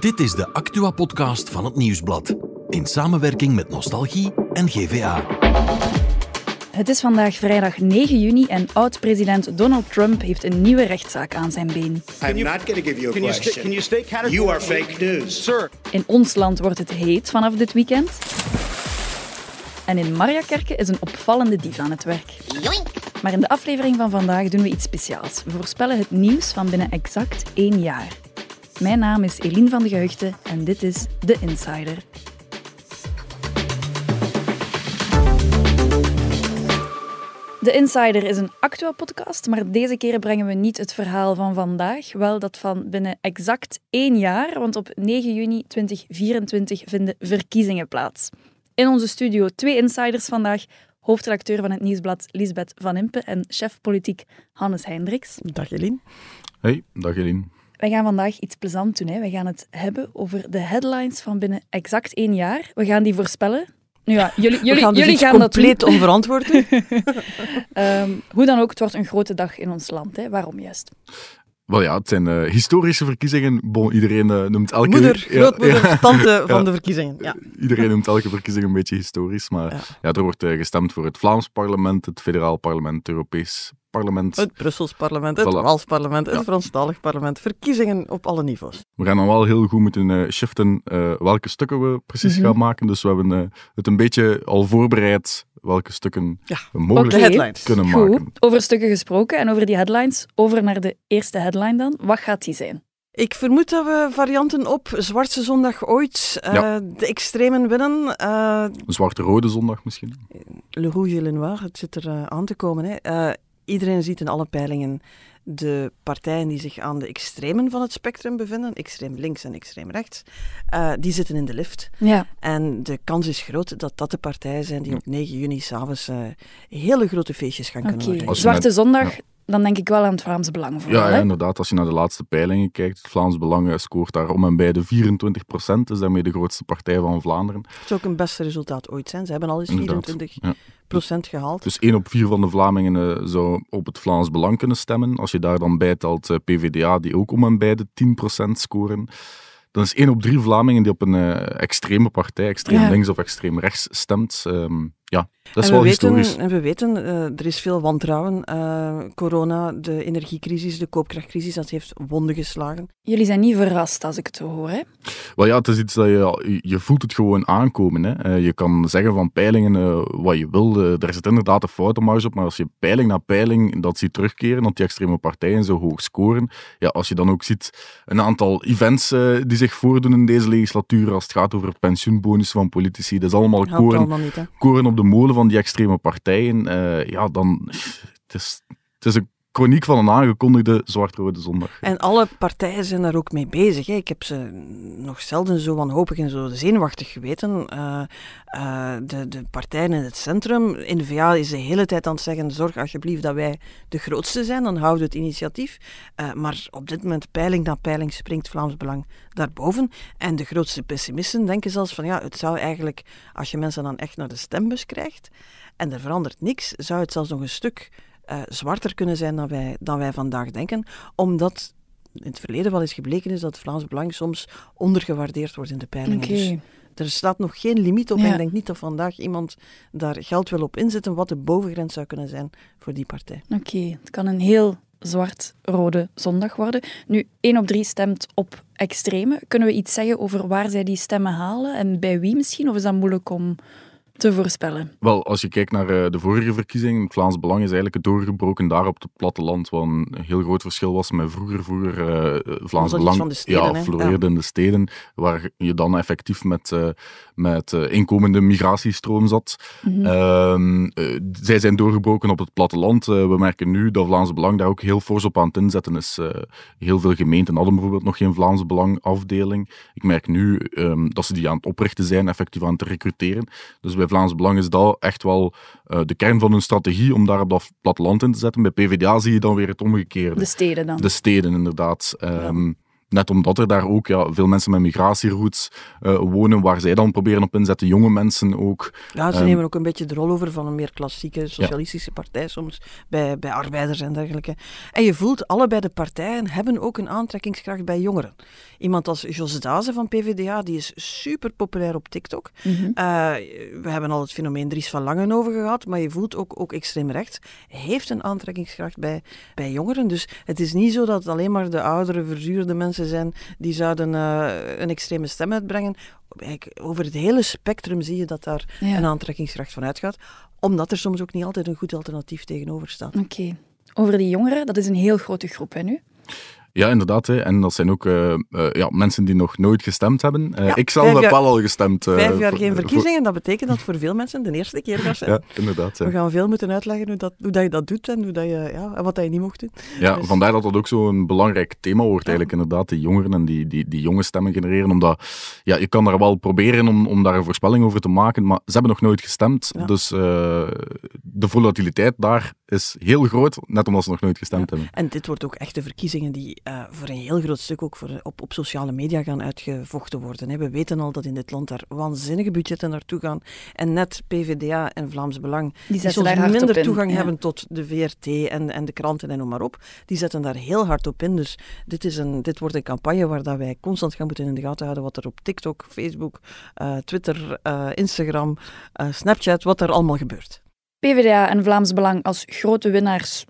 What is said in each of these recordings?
Dit is de Actua-podcast van het Nieuwsblad. In samenwerking met Nostalgie en GVA. Het is vandaag vrijdag 9 juni en oud-president Donald Trump heeft een nieuwe rechtszaak aan zijn been. I'm not going to give you a Can you, sta- question. can you state categorically? You are fake news. Sir, In ons land wordt het heet vanaf dit weekend. En in Mariakerke is een opvallende dief aan het werk. Maar in de aflevering van vandaag doen we iets speciaals. We voorspellen het nieuws van binnen exact één jaar. Mijn naam is Eline van de Geheugde en dit is The Insider. De Insider is een Actua-podcast, maar deze keer brengen we niet het verhaal van vandaag, wel dat van binnen exact één jaar, want op 9 juni 2024 vinden verkiezingen plaats. In onze studio twee insiders vandaag, hoofdredacteur van het Nieuwsblad Lisbeth Van Impe en chef politiek Hannes Hendricks. Dag Eline. Hey, dag Eline. Wij gaan vandaag iets plezant doen. Hè. We gaan het hebben over de headlines van binnen exact één jaar. We gaan die voorspellen. Nu ja, jullie, jullie, We gaan dus jullie gaan dat doen. compleet onverantwoord doen. Ehm, hoe dan ook, het wordt een grote dag in ons land. Hè. Waarom juist? Wel ja, het zijn eh, historische verkiezingen. Bon, iedereen eh, noemt elke... Moeder, ja, grootmoeder, ja, tante van Ja. de verkiezingen. Ja. iedereen noemt elke verkiezing een beetje historisch. Maar Ja. ja. er wordt eh, gestemd voor het Vlaams parlement, het federaal parlement, het Europees parlement. Het Brussels parlement, het Voilà. Waals parlement, het Ja. Franstalig parlement. Verkiezingen op alle niveaus. We gaan dan wel heel goed moeten eh, shiften eh, welke stukken we precies Mhm. gaan maken. Dus we hebben eh, het een beetje al voorbereid welke stukken Ja, we mogelijk headlines. kunnen Goed, maken. over stukken gesproken en over die headlines. Over naar de eerste headline dan. Wat gaat die zijn? Ik vermoed dat we varianten op Zwartse Zondag ooit, eh, Ja. de extremen winnen. Eh, Een zwarte-rode zondag misschien. Le Rouge Le Noir, het zit er aan te komen. Hè. Iedereen ziet in alle peilingen de partijen die zich aan de extremen van het spectrum bevinden, extreem links en extreem rechts, eh, die zitten in de lift. Ja, En de kans is groot dat dat de partijen zijn die op 9 juni s'avonds eh hele grote feestjes gaan kunnen organiseren. Zwarte Zondag, dan denk ik wel aan het Vlaams Belang vooral. Ja, inderdaad. Als je naar de laatste peilingen kijkt, het Vlaams Belang eh, scoort daar om en bij de 24 procent. is daarmee de grootste partij van Vlaanderen. Het zou ook een beste resultaat ooit zijn. Ze hebben al eens Inderdaad, 24 ja. gehaald. Dus één op vier van de Vlamingen eh, zou op het Vlaams Belang kunnen stemmen. Als je daar dan bijtelt eh, PvdA, die ook om en bij de 10 procent scoren. Dan is één op drie Vlamingen die op een eh, extreme partij, extreem Ja. links of extreem rechts, stemt. Ehm, ja, dat is en wel we weten, historisch. En we weten, eh, er is veel wantrouwen. Eh, corona, de energiecrisis, de koopkrachtcrisis, dat heeft wonden geslagen. Jullie zijn niet verrast als ik het zo hoor. Hè? Wel ja, het is iets dat je, je voelt het gewoon aankomen. Hè. Eh, je kan zeggen van peilingen wat je wil. Daar zit inderdaad een foutenmarge op, maar als je peiling na peiling dat ziet terugkeren, dat die extreme partijen zo hoog scoren, ja, als je dan ook ziet een aantal events eh, die zich voordoen in deze legislatuur, als het gaat over pensioenbonussen van politici, dat is allemaal koren, allemaal niet, hè. koren op de molen van die extreme partijen. Eh, ja, dan... Het is, het is een chroniek van een aangekondigde zwart-rode zondag. En alle partijen zijn daar ook mee bezig. Hè. Ik heb ze nog zelden zo wanhopig en zo zenuwachtig geweten. Eh, eh, de, de partijen in het centrum, in de VA is de hele tijd aan het zeggen, zorg alsjeblieft dat wij de grootste zijn, dan houden we het initiatief. Eh, maar op dit moment, peiling na peiling, springt Vlaams Belang daarboven. En de grootste pessimisten denken zelfs van, ja, het zou eigenlijk, als je mensen dan echt naar de stembus krijgt, en er verandert niks, zou het zelfs nog een stuk eh, zwarter kunnen zijn dan wij, dan wij vandaag denken, omdat in het verleden wel eens gebleken is dat Vlaams Belang soms ondergewaardeerd wordt in de peilingen. Oké. Dus er staat nog geen limiet op en ik denk niet dat vandaag iemand daar geld wil op inzetten wat de bovengrens zou kunnen zijn voor die partij. Oké, het kan een heel zwart-rode zondag worden. Nu, één op drie stemt op extreme. Kunnen we iets zeggen over waar zij die stemmen halen en bij wie misschien? Of is dat moeilijk om te voorspellen? Wel, als je kijkt naar eh, de vorige verkiezingen, het Vlaams Belang is eigenlijk doorgebroken daar op het platteland, wat een heel groot verschil was met vroeger. Vroeger eh, Vlaams dat iets Belang steden, ja, floreerde in de steden, waar je dan effectief met, eh, met eh, inkomende migratiestroom zat. Mhm. Ehm, eh, zij zijn doorgebroken op het platteland. Eh, we merken nu dat Vlaams Belang daar ook heel fors op aan het inzetten is. Eh, heel veel gemeenten hadden bijvoorbeeld nog geen Vlaams Belang afdeling. Ik merk nu ehm, dat ze die aan het oprichten zijn, effectief aan het recruteren. Dus bij Vlaams Belang is dat echt wel eh, de kern van hun strategie om daar op dat platteland in te zetten. Bij PvdA zie je dan weer het omgekeerde. De steden dan. De steden, inderdaad. Ehm, Net omdat er daar ook ja, veel mensen met migratieroutes uh, wonen, waar zij dan proberen op inzetten, jonge mensen ook. Ja, ze um, nemen ook een beetje de rol over van een meer klassieke socialistische ja. partij soms, bij, bij arbeiders en dergelijke. En je voelt, allebei de partijen hebben ook een aantrekkingskracht bij jongeren. Iemand als Jos Dazen van PvdA, die is super populair op TikTok. Mm -hmm. uh, we hebben al het fenomeen Dries van Langen over gehad, maar je voelt ook, ook extreem rechts heeft een aantrekkingskracht bij, bij jongeren. Dus het is niet zo dat alleen maar de oudere, verzuurde mensen zijn die zouden uh, een extreme stem uitbrengen. Over het hele spectrum zie je dat daar ja. een aantrekkingskracht van uitgaat, omdat er soms ook niet altijd een goed alternatief tegenover staat. Oké. Okay. Over die jongeren, dat is een heel grote groep hè, nu. Ja, inderdaad. Hè. En dat zijn ook uh, uh, ja, mensen die nog nooit gestemd hebben. Uh, ja, ik zelf heb wel al gestemd. vijf jaar geen verkiezingen, voor... dat betekent dat voor veel mensen de eerste keer gaat zijn. Ja, inderdaad. We gaan veel moeten uitleggen hoe, dat, hoe dat je dat doet en, hoe dat je, ja, en wat dat je niet mocht doen. Ja, dus... vandaar dat dat ook zo'n belangrijk thema wordt eigenlijk, inderdaad. Die jongeren en die, die, die jonge stemmen genereren. Omdat, ja, je kan er wel proberen om, om daar een voorspelling over te maken, maar ze hebben nog nooit gestemd. Dus de volatiliteit daar is heel groot, net omdat ze nog nooit gestemd hebben. En dit wordt ook echt de verkiezingen die uh, voor een heel groot stuk ook voor, op, op sociale media gaan uitgevochten worden. Hè. We weten al dat in dit land daar waanzinnige budgetten naartoe gaan. En net PvdA en Vlaams Belang, die, die soms minder toegang hebben tot de VRT en, en de kranten en noem maar op, die zetten daar heel hard op in. Dus dit, is een, dit wordt een campagne waar dat wij constant gaan moeten in de gaten houden wat er op TikTok, Facebook, uh, Twitter, uh, Instagram, Snapchat, wat er allemaal gebeurt. PvdA en Vlaams Belang als grote winnaars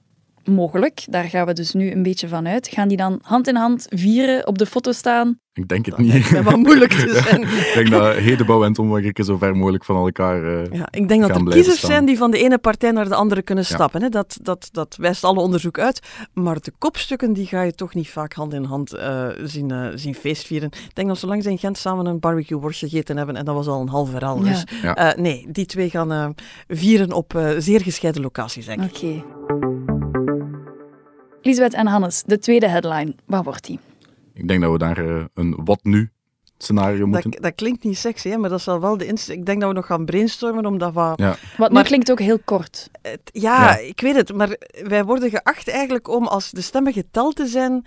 mogelijk. Daar gaan we dus nu een beetje van uit. Gaan die dan hand in hand vieren op de foto staan? Ik denk het niet. Dat wel moeilijk te zijn. ik denk dat Hedebouw en Tom ik zo ver mogelijk van elkaar uh, ja, Ik denk dat er kiezers staan. zijn die van de ene partij naar de andere kunnen stappen. Ja. Hè? Dat, dat, dat wijst alle onderzoek uit. Maar de kopstukken die ga je toch niet vaak hand in hand uh, zien, uh, zien feestvieren. Ik denk dat zolang ze in Gent samen een barbecue worstje gegeten hebben, en dat was al een half verhaal. Ja. Dus nee, die twee gaan vieren op zeer gescheiden locaties, denk ik. Oké. Okay. Lisbeth en Hannes, de tweede headline. Waar wordt die? Ik denk dat we daar uh, een wat nu scenario moeten. Dat, dat klinkt niet sexy, hè, maar dat is wel de inst Ik denk dat we nog gaan brainstormen om dat wat... Ja. Wat nu klinkt ook heel kort. Het, ja, ja, ik weet het, maar wij worden geacht eigenlijk om als de stemmen geteld te zijn,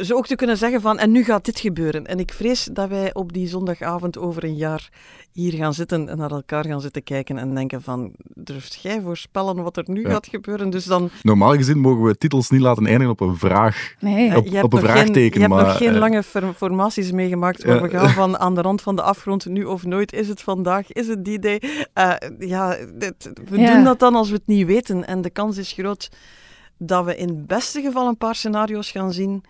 zo ook te kunnen zeggen van en nu gaat dit gebeuren. En ik vrees dat wij op die zondagavond over een jaar hier gaan zitten en naar elkaar gaan zitten kijken en denken van, durft jij voorspellen wat er nu gaat gebeuren? Dus dan... Normaal gezien mogen we titels niet laten eindigen op een vraag, nee. op, op een vraagteken. Geen, je hebt maar, nog geen uh, lange formaties meegemaakt waar we gaan van aan de rand van de afgrond, nu of nooit, is het vandaag, is het die day? Uh, ja, dit, we doen dat dan als we het niet weten en de kans is groot dat we in het beste geval een paar scenario's gaan zien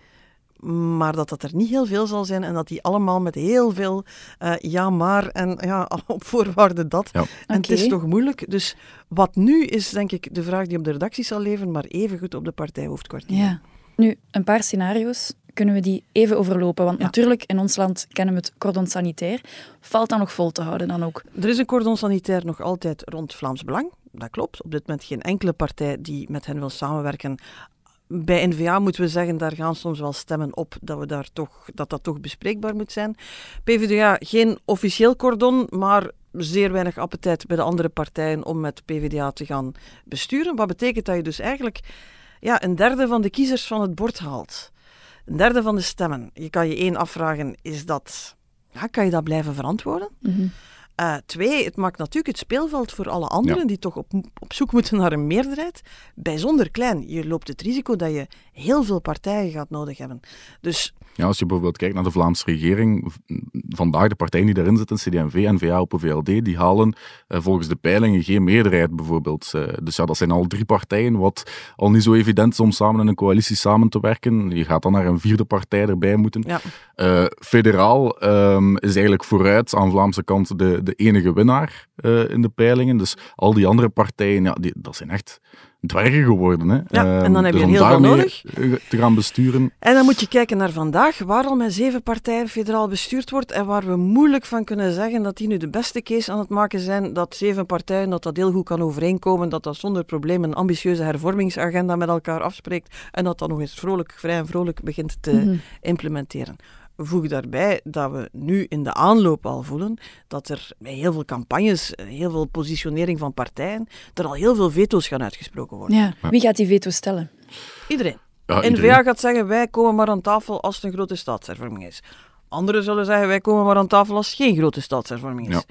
maar dat dat er niet heel veel zal zijn en dat die allemaal met heel veel uh, ja, maar en ja, op voorwaarde dat. Ja. En okay. het is toch moeilijk. Dus wat nu is, denk ik, de vraag die op de redactie zal leven, maar evengoed op de partijhoofdkwartier. Ja. Nu, een paar scenario's. Kunnen we die even overlopen? Want ja. natuurlijk, in ons land kennen we het cordon sanitair. Valt dat nog vol te houden dan ook? Er is een cordon sanitair nog altijd rond Vlaams Belang. Dat klopt. Op dit moment geen enkele partij die met hen wil samenwerken bij NVA moeten we zeggen, daar gaan soms wel stemmen op dat, we daar toch, dat dat toch bespreekbaar moet zijn. PvdA, geen officieel cordon, maar zeer weinig appetijt bij de andere partijen om met PvdA te gaan besturen. Wat betekent dat je dus eigenlijk ja, een derde van de kiezers van het bord haalt. Een derde van de stemmen. Je kan je één afvragen, is dat, ja, kan je dat blijven verantwoorden? Mm uh, twee, het maakt natuurlijk het speelveld voor alle anderen die toch op, op zoek moeten naar een meerderheid bijzonder klein. Je loopt het risico dat je heel veel partijen gaat nodig hebben. Dus ja, als je bijvoorbeeld kijkt naar de Vlaamse regering, vandaag de partijen die daarin zitten, CD&V, N-VA, VLD, die halen uh, volgens de peilingen geen meerderheid bijvoorbeeld. Uh, dus ja, dat zijn al drie partijen, wat al niet zo evident is om samen in een coalitie samen te werken. Je gaat dan naar een vierde partij erbij moeten. Ja. Uh, federaal um, is eigenlijk vooruit aan de Vlaamse kant de, de enige winnaar in de peilingen. Dus al die andere partijen, ja, die, dat zijn echt dwergen geworden. Hè. Ja, en dan heb je dus heel veel nodig. Te gaan besturen. En dan moet je kijken naar vandaag, waar al met zeven partijen federaal bestuurd wordt en waar we moeilijk van kunnen zeggen dat die nu de beste case aan het maken zijn, dat zeven partijen, dat dat heel goed kan overeenkomen, dat dat zonder probleem een ambitieuze hervormingsagenda met elkaar afspreekt en dat dat nog eens vrolijk, vrij en vrolijk begint te mm -hmm. implementeren voeg daarbij dat we nu in de aanloop al voelen dat er bij heel veel campagnes, heel veel positionering van partijen, er al heel veel veto's gaan uitgesproken worden. Ja. Wie gaat die veto's stellen? Iedereen. Ja, N-VA gaat zeggen, wij komen maar aan tafel als het een grote staatshervorming is. Anderen zullen zeggen, wij komen maar aan tafel als het geen grote staatshervorming is. Ja.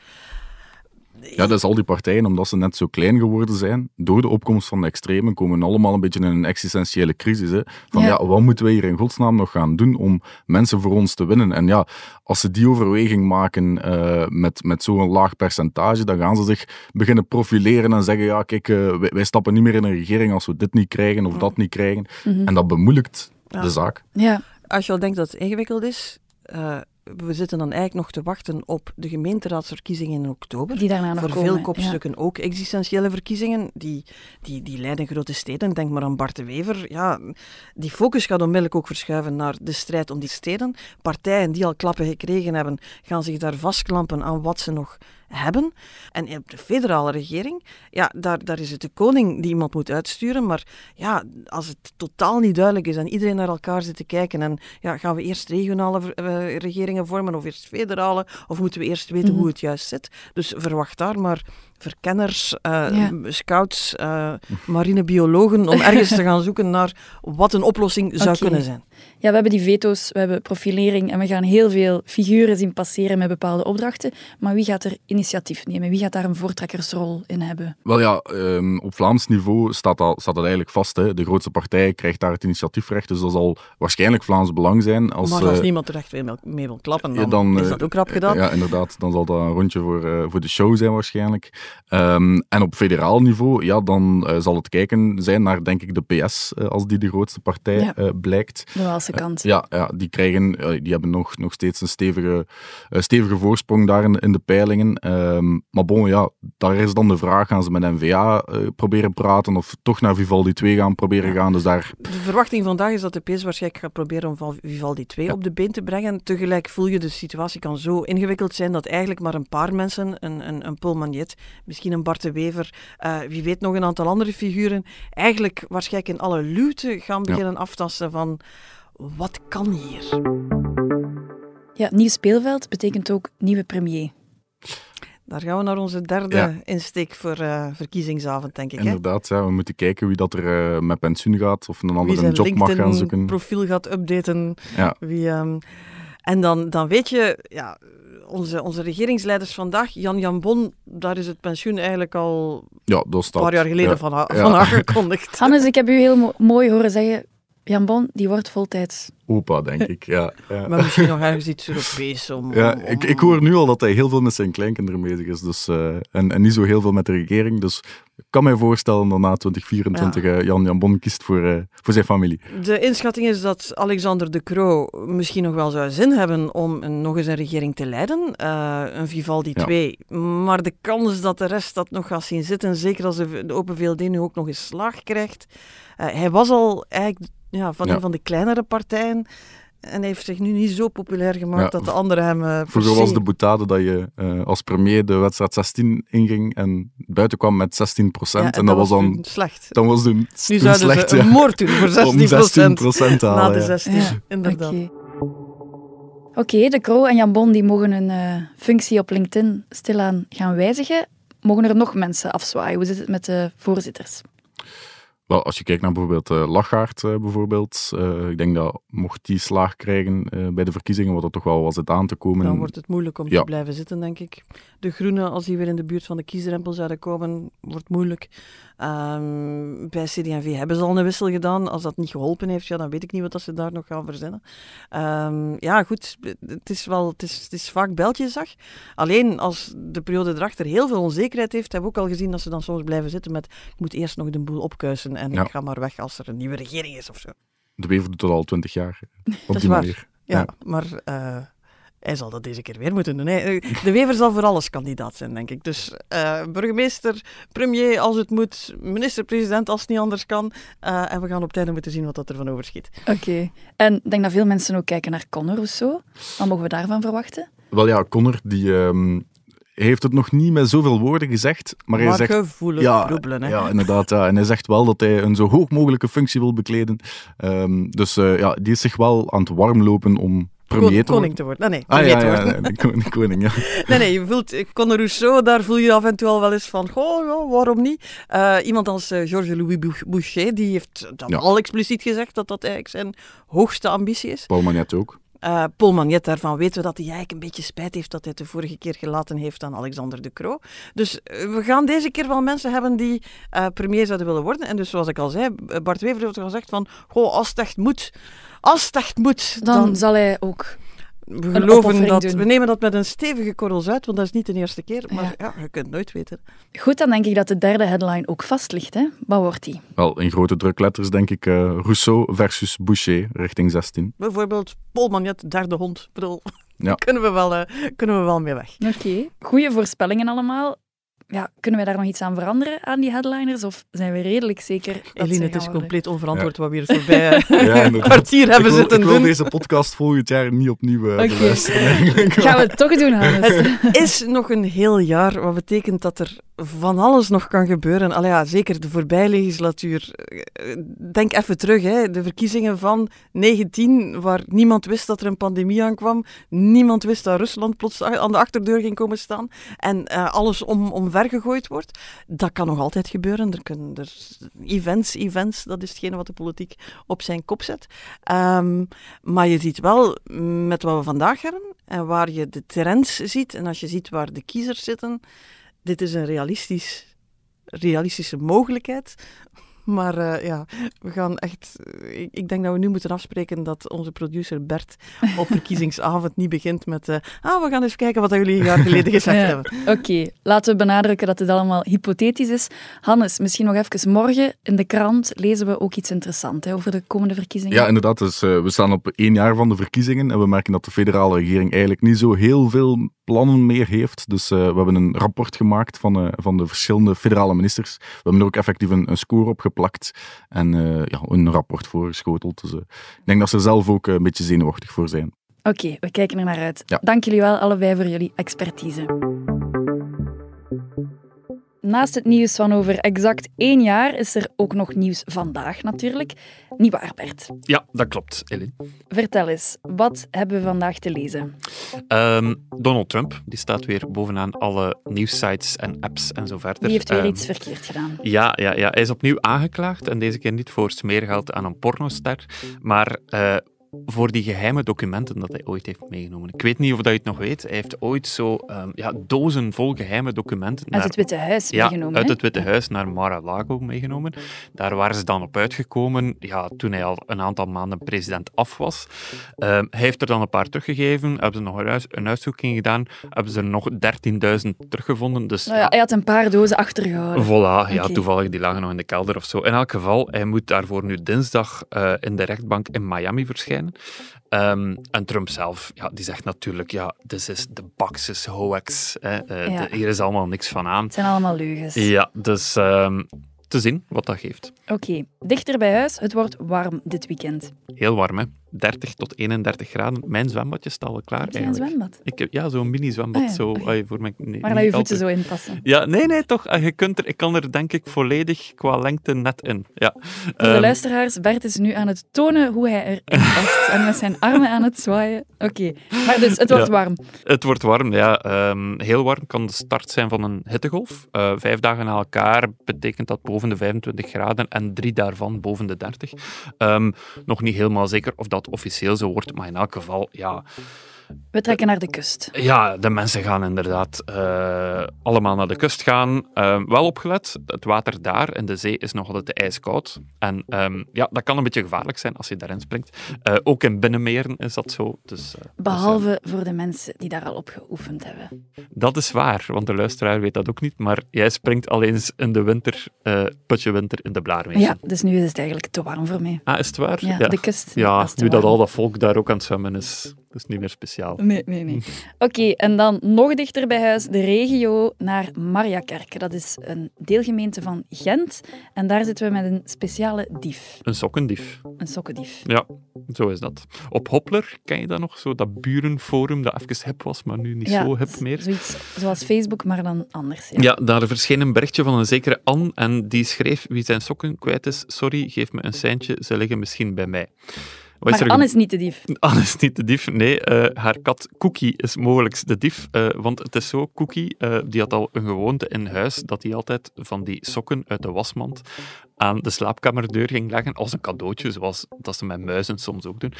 Ja, dat is al die partijen, omdat ze net zo klein geworden zijn, door de opkomst van de extremen, komen allemaal een beetje in een existentiële crisis. Hè? Van Ja. ja. wat moeten wij hier in godsnaam nog gaan doen om mensen voor ons te winnen? En ja, als ze die overweging maken eh, met, met zo'n laag percentage, dan gaan ze zich beginnen profileren en zeggen, ja kijk, eh, wij, wij stappen niet meer in een regering als we dit niet krijgen of dat niet krijgen. En dat bemoeilijkt Ja. de zaak. Ja, Als je al denkt dat het ingewikkeld is, eh, we zitten dan eigenlijk nog te wachten op de gemeenteraadsverkiezingen in oktober. die daarna nog Voor komen. veel ja. kopstukken ook existentiële verkiezingen. Die, die, die leiden grote steden. Denk maar aan Bart de Wever. Ja, die focus gaat onmiddellijk ook verschuiven naar de strijd om die steden. Partijen die al klappen gekregen hebben, gaan zich daar vastklampen aan wat ze nog hebben. En op de federale regering, ja, daar, daar is het de koning die iemand moet uitsturen. Maar ja, als het totaal niet duidelijk is en iedereen naar elkaar zit te kijken en ja, gaan we eerst regionale eh, regeringen vormen of eerst federale, of moeten we eerst weten Mhm. hoe het juist zit? Dus verwacht daar maar verkenners, eh, Ja. scouts, eh, marinebiologen om ergens te gaan zoeken naar wat een oplossing zou kunnen zijn. Ja, we hebben die veto's, we hebben profilering en we gaan heel veel figuren zien passeren met bepaalde opdrachten. Maar wie gaat er initiatief nemen? Wie gaat daar een voortrekkersrol in hebben? Wel ja, ehm, op Vlaams niveau staat dat, staat dat eigenlijk vast. Hè. De grootste partij krijgt daar het initiatiefrecht, dus dat zal waarschijnlijk Vlaams Belang zijn. Als, maar als eh, niemand er echt mee, mee wil klappen, dan, Ja, dan, is eh, dat ook rap gedaan. Ja, inderdaad. Dan zal dat een rondje voor, eh, voor de show zijn waarschijnlijk. Ehm, en op federaal niveau, ja, dan zal het kijken zijn naar, denk ik, de PS, als die de grootste partij Ja. eh, blijkt. Waalse kant. Ja, ja, die krijgen, eh, die hebben nog, nog steeds een stevige, eh, stevige voorsprong daar in, in de peilingen. Ehm, maar bon, ja, daar is dan de vraag, gaan ze met N-VA eh, proberen praten of toch naar Vivaldi 2 gaan proberen gaan? Dus daar, De verwachting vandaag is dat de PS waarschijnlijk gaat proberen om Val- Vivaldi 2 Ja. op de been te brengen. Tegelijk voel je de situatie kan zo ingewikkeld zijn dat eigenlijk maar een paar mensen, een, een, een Paul Magnet, misschien een Bart de Wever, eh, wie weet nog een aantal andere figuren, eigenlijk waarschijnlijk in alle luwte gaan beginnen aftasten van wat kan hier? Ja, nieuw speelveld betekent ook nieuwe premier. Daar gaan we naar onze derde Ja. insteek voor eh, verkiezingsavond, denk ik. Hè? inderdaad, ja, we moeten kijken wie dat er eh, met pensioen gaat of een andere job mag gaan zoeken. LinkedIn-profiel gaat updaten. Ja. Wie, ehm, en dan, dan weet je, ja, onze, onze regeringsleiders vandaag, Jan Jan Bon, daar is het pensioen eigenlijk al Ja, dat een staat. paar jaar geleden ja. van, van aangekondigd. Hannes, ik heb u heel mo- mooi horen zeggen, Jan Bon, die wordt voltijds. Opa, denk ik. Ja, ja. Maar misschien nog ergens iets Europees. Om, Ja, om- ik, ik hoor nu al dat hij heel veel met zijn kleinkinderen bezig is. Dus, eh, en, en niet zo heel veel met de regering. Dus ik kan mij voorstellen dat na 2024 eh, Jan Jan Bon kiest voor, eh, voor zijn familie. De inschatting is dat Alexander de Croo misschien nog wel zou zin hebben om een, nog eens een regering te leiden. eh, een Vivaldi Ja. 2. Maar de kans dat de rest dat nog gaat zien zitten, zeker als de, de Open VLD nu ook nog eens slaag krijgt. eh, hij was al eigenlijk ja, van Ja. een van de kleinere partijen. En hij heeft zich nu niet zo populair gemaakt Ja. dat de anderen hem. per Vroeger was de boutade dat je eh, als premier de wedstrijd 16 inging en buiten kwam met 16 Ja, en, dat was dan, slecht. dan was toen, nu zouden slecht ze ja, een moord doen voor 16 om 16 te na halen. de ja. 16. Ja, Inderdaad. Oké, Oké, de Croo en Jan Bon die mogen hun eh, functie op LinkedIn stilaan gaan wijzigen. Mogen er nog mensen afzwaaien? Hoe zit het met de voorzitters? Wel, als je kijkt naar bijvoorbeeld eh Lachaert, eh, bijvoorbeeld, eh, ik denk dat mocht die slaag krijgen bij de verkiezingen, wat er toch wel was het aan te komen. Dan wordt het moeilijk om Ja. te blijven zitten, denk ik. De Groenen, als die weer in de buurt van de kiesdrempel zouden komen, wordt moeilijk. Ehm, bij CD&V hebben ze al een wissel gedaan. Als dat niet geholpen heeft, ja, dan weet ik niet wat dat ze daar nog gaan verzinnen. Ehm, ja, goed, het is, wel, het, is, het is vaak beltjeszag. Alleen als de periode erachter heel veel onzekerheid heeft, hebben we ook al gezien dat ze dan soms blijven zitten met ik moet eerst nog de boel opkuisen en Ja. ik ga maar weg als er een nieuwe regering is of zo. De Wever doet dat al twintig jaar. Op Dat is die waar. manier. Ja, Ja. maar eh, hij zal dat deze keer weer moeten doen. hè. De Wever zal voor alles kandidaat zijn, denk ik. Dus eh, burgemeester, premier als het moet, minister-president als het niet anders kan. Eh, en we gaan op einde moeten zien wat dat ervan overschiet. Oké. En ik denk dat veel mensen ook kijken naar Conor Rousseau. Wat mogen we daarvan verwachten? Wel ja, Connor, die ehm, heeft het nog niet met zoveel woorden gezegd, maar hij maar zegt... gevoelig Ja, broebelen, hè. ja, inderdaad. Ja. En hij zegt wel dat hij een zo hoog mogelijke functie wil bekleden. Ehm, dus eh, ja, die is zich wel aan het warmlopen om premier te koning te worden. Ah, nee, Ah ja, te ja, worden. ja, de koning, ja. Nee, nee, je voelt, eh, Conor Rousseau, daar voel je af en toe al wel eens van, goh, waarom niet? Eh, iemand als eh, Georges-Louis Bou- Boucher, die heeft Ja. al expliciet gezegd, dat dat eigenlijk zijn hoogste ambitie is. Paul Magnet ook. Eh, Paul Magnet, daarvan weten we dat hij eigenlijk een beetje spijt heeft dat hij het de vorige keer gelaten heeft aan Alexander De Croo. Dus eh, we gaan deze keer wel mensen hebben die eh, premier zouden willen worden. En dus zoals ik al zei, Bart Wever heeft al gezegd van, goh, als het echt moet, als het echt moet, Dan, dan, zal hij ook. We geloven dat, doen. we nemen dat met een stevige korrels uit, want dat is niet de eerste keer. Maar Ja. ja, je kunt nooit weten. Goed, dan denk ik dat de derde headline ook vast ligt. Hè? Wat wordt die? Wel, in grote drukletters denk ik eh, Rousseau versus Boucher, richting 16. Bijvoorbeeld Paul Magnet, derde hond. Ik bedoel, Ja. kunnen, we wel, eh, kunnen we wel mee weg. Oké. Goede voorspellingen allemaal. Ja, kunnen wij daar nog iets aan veranderen aan die headliners? Of zijn we redelijk zeker dat Eline, het is worden? compleet onverantwoord wat we hier voorbij eh, Ja, een kwartier hebben wil, zitten ik wil doen. deze podcast volgend jaar niet opnieuw eh, beluisteren. eigenlijk. Gaan we het toch doen, Hannes? is nog een heel jaar, wat betekent dat er van alles nog kan gebeuren. Allee, ja, zeker de voorbije legislatuur. Eh, Denk even terug, hè. de verkiezingen van 19, waar niemand wist dat er een pandemie aankwam. Niemand wist dat Rusland plots aan de achterdeur ging komen staan. En eh, alles om, omvergegooid wordt. Dat kan nog altijd gebeuren. Er kunnen er events, events, dat is hetgene wat de politiek op zijn kop zet. Ehm, maar je ziet wel met wat we vandaag hebben en waar je de trends ziet en als je ziet waar de kiezers zitten, dit is een realistisch, realistische mogelijkheid. Maar eh, ja, we gaan echt. eh, Ik, ik denk dat we nu moeten afspreken dat onze producer Bert op verkiezingsavond niet begint met. eh, ah, we gaan eens kijken wat jullie een jaar geleden gezegd Ja. hebben. Oké, laten we benadrukken dat het allemaal hypothetisch is. Hannes, misschien nog even morgen in de krant lezen we ook iets interessants hè, over de komende verkiezingen. Ja, inderdaad. Dus, we staan op één jaar van de verkiezingen en we merken dat de federale regering eigenlijk niet zo heel veel plannen meer heeft. Dus eh, we hebben een rapport gemaakt van, eh, van de verschillende federale ministers. We hebben er ook effectief een, een score op geplakt en eh, ja, een rapport voorgeschoteld. Dus ik denk dat ze er zelf ook een beetje zenuwachtig voor zijn. Oké, we kijken er naar uit. Ja. Dank jullie wel allebei voor jullie expertise. Naast het nieuws van over exact één jaar is er ook nog nieuws vandaag natuurlijk. Niet waar, Bert? Ja, dat klopt, Elin. Vertel eens, wat hebben we vandaag te lezen? Ehm, Donald Trump die staat weer bovenaan alle nieuwssites en apps en zo verder. Die heeft weer Ehm, iets verkeerd gedaan. Ja, ja, ja, hij is opnieuw aangeklaagd en deze keer niet voor smeergeld aan een pornoster, maar eh, voor die geheime documenten dat hij ooit heeft meegenomen. Ik weet niet of dat je het nog weet. Hij heeft ooit zo ehm, ja, dozen vol geheime documenten Uit naar- het Witte Huis ja, meegenomen. uit het Witte Huis naar Mar-a-Lago meegenomen. Daar waren ze dan op uitgekomen ja, toen hij al een aantal maanden president af was. Ehm, hij heeft er dan een paar teruggegeven, hebben ze nog een, huis, een uitzoeking gedaan, hebben ze er nog 13.000 teruggevonden. Dus Nou ja, hij had een paar dozen achtergehouden. Voilà, ja, toevallig, die lagen nog in de kelder of zo. In elk geval, hij moet daarvoor nu dinsdag eh, in de rechtbank in Miami verschijnen. Ehm, en Trump zelf, ja, die zegt natuurlijk, ja, dit is de boxes hoax. Hè. Ja. de- hier is allemaal niks van aan. Het zijn allemaal leugens. Ja, dus ehm, te zien wat dat geeft. Oké, dichter bij huis. Het wordt warm dit weekend. Heel warm, hè. 30 tot 31 graden. Mijn zwembadje staat al klaar Heb een eigenlijk. zwembad? Ik heb, ja, zo'n mini-zwembad. Ah ja, zo, voor mijn, nee, Waar je voeten zo in passen. Ja, nee, nee, toch. eh, Je kunt er, ik kan er denk ik volledig qua lengte net in. Ja. Voor de Ehm, luisteraars, Bert is nu aan het tonen hoe hij erin past. en met zijn armen aan het zwaaien. Oké, maar dus, het wordt Ja. warm. Het wordt warm, ja. Ehm, heel warm kan de start zijn van een hittegolf. Eh, vijf dagen na elkaar betekent dat boven de 25 graden en drie daarvan boven de 30. Ehm, nog niet helemaal zeker of dat officieel zo wordt, maar in elk geval, ja, We trekken naar de kust. ja de mensen gaan inderdaad eh, allemaal naar de kust gaan. Ehm, wel opgelet, het water daar in de zee is nog altijd ijskoud. En ehm, ja, dat kan een beetje gevaarlijk zijn als je daarin springt. Eh, ook in binnenmeren is dat zo. Dus, eh, dus, Behalve voor de mensen die daar al op geoefend hebben. Dat is waar, want de luisteraar weet dat ook niet. Maar jij springt al eens in de winter, putje winter, in de blaarmeer. Ja, dus nu is het eigenlijk te warm voor mij. Ah, is het waar? Ja, de kust. Ja, te nu dat al dat volk daar ook aan het zwemmen is, dat is niet meer speciaal. Nee, nee, nee. Oké, en dan nog dichter bij huis, de regio naar Mariakerke. Dat is een deelgemeente van Gent. En daar zitten we met een speciale dief, Een sokkendief. een sokkendief. Ja, zo is dat. Op Hoppler ken je dat nog, zo dat burenforum dat even hip was, maar nu niet zo hip meer. Zoiets zoals Facebook, maar dan anders. Ja. Ja, daar verscheen een berichtje van een zekere Anne en die schreef wie zijn sokken kwijt is, sorry, geef me een seintje, ze liggen misschien bij mij. Wat Maar Anne is niet de dief. Anne is niet de dief. Nee, eh, haar kat Cookie is mogelijk de dief. eh, want het is zo, Cookie eh, die had al een gewoonte in huis dat hij altijd van die sokken uit de wasmand aan de slaapkamerdeur ging leggen als een cadeautje, zoals dat ze met muizen soms ook doen.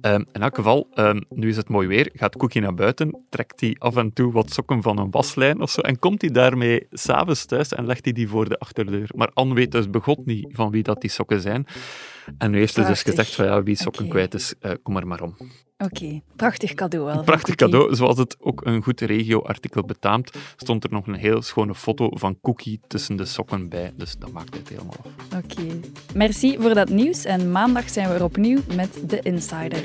Ehm, in elk geval, ehm, nu is het mooi weer, gaat Cookie naar buiten, trekt hij af en toe wat sokken van een waslijn of zo en komt hij daarmee s'avonds thuis en legt hij die voor de achterdeur. Maar Anne weet dus begot niet van wie dat die sokken zijn. En nu heeft ze dus gezegd van ja, wie sokken kwijt is, eh, kom er maar om. Oké, prachtig cadeau wel. Prachtig cadeau. Zoals het ook een goed regio-artikel betaamt, stond er nog een heel schone foto van Cookie tussen de sokken bij. Dus dat maakt het helemaal af. Oké. Merci voor dat nieuws. En maandag zijn we er opnieuw met de Insider.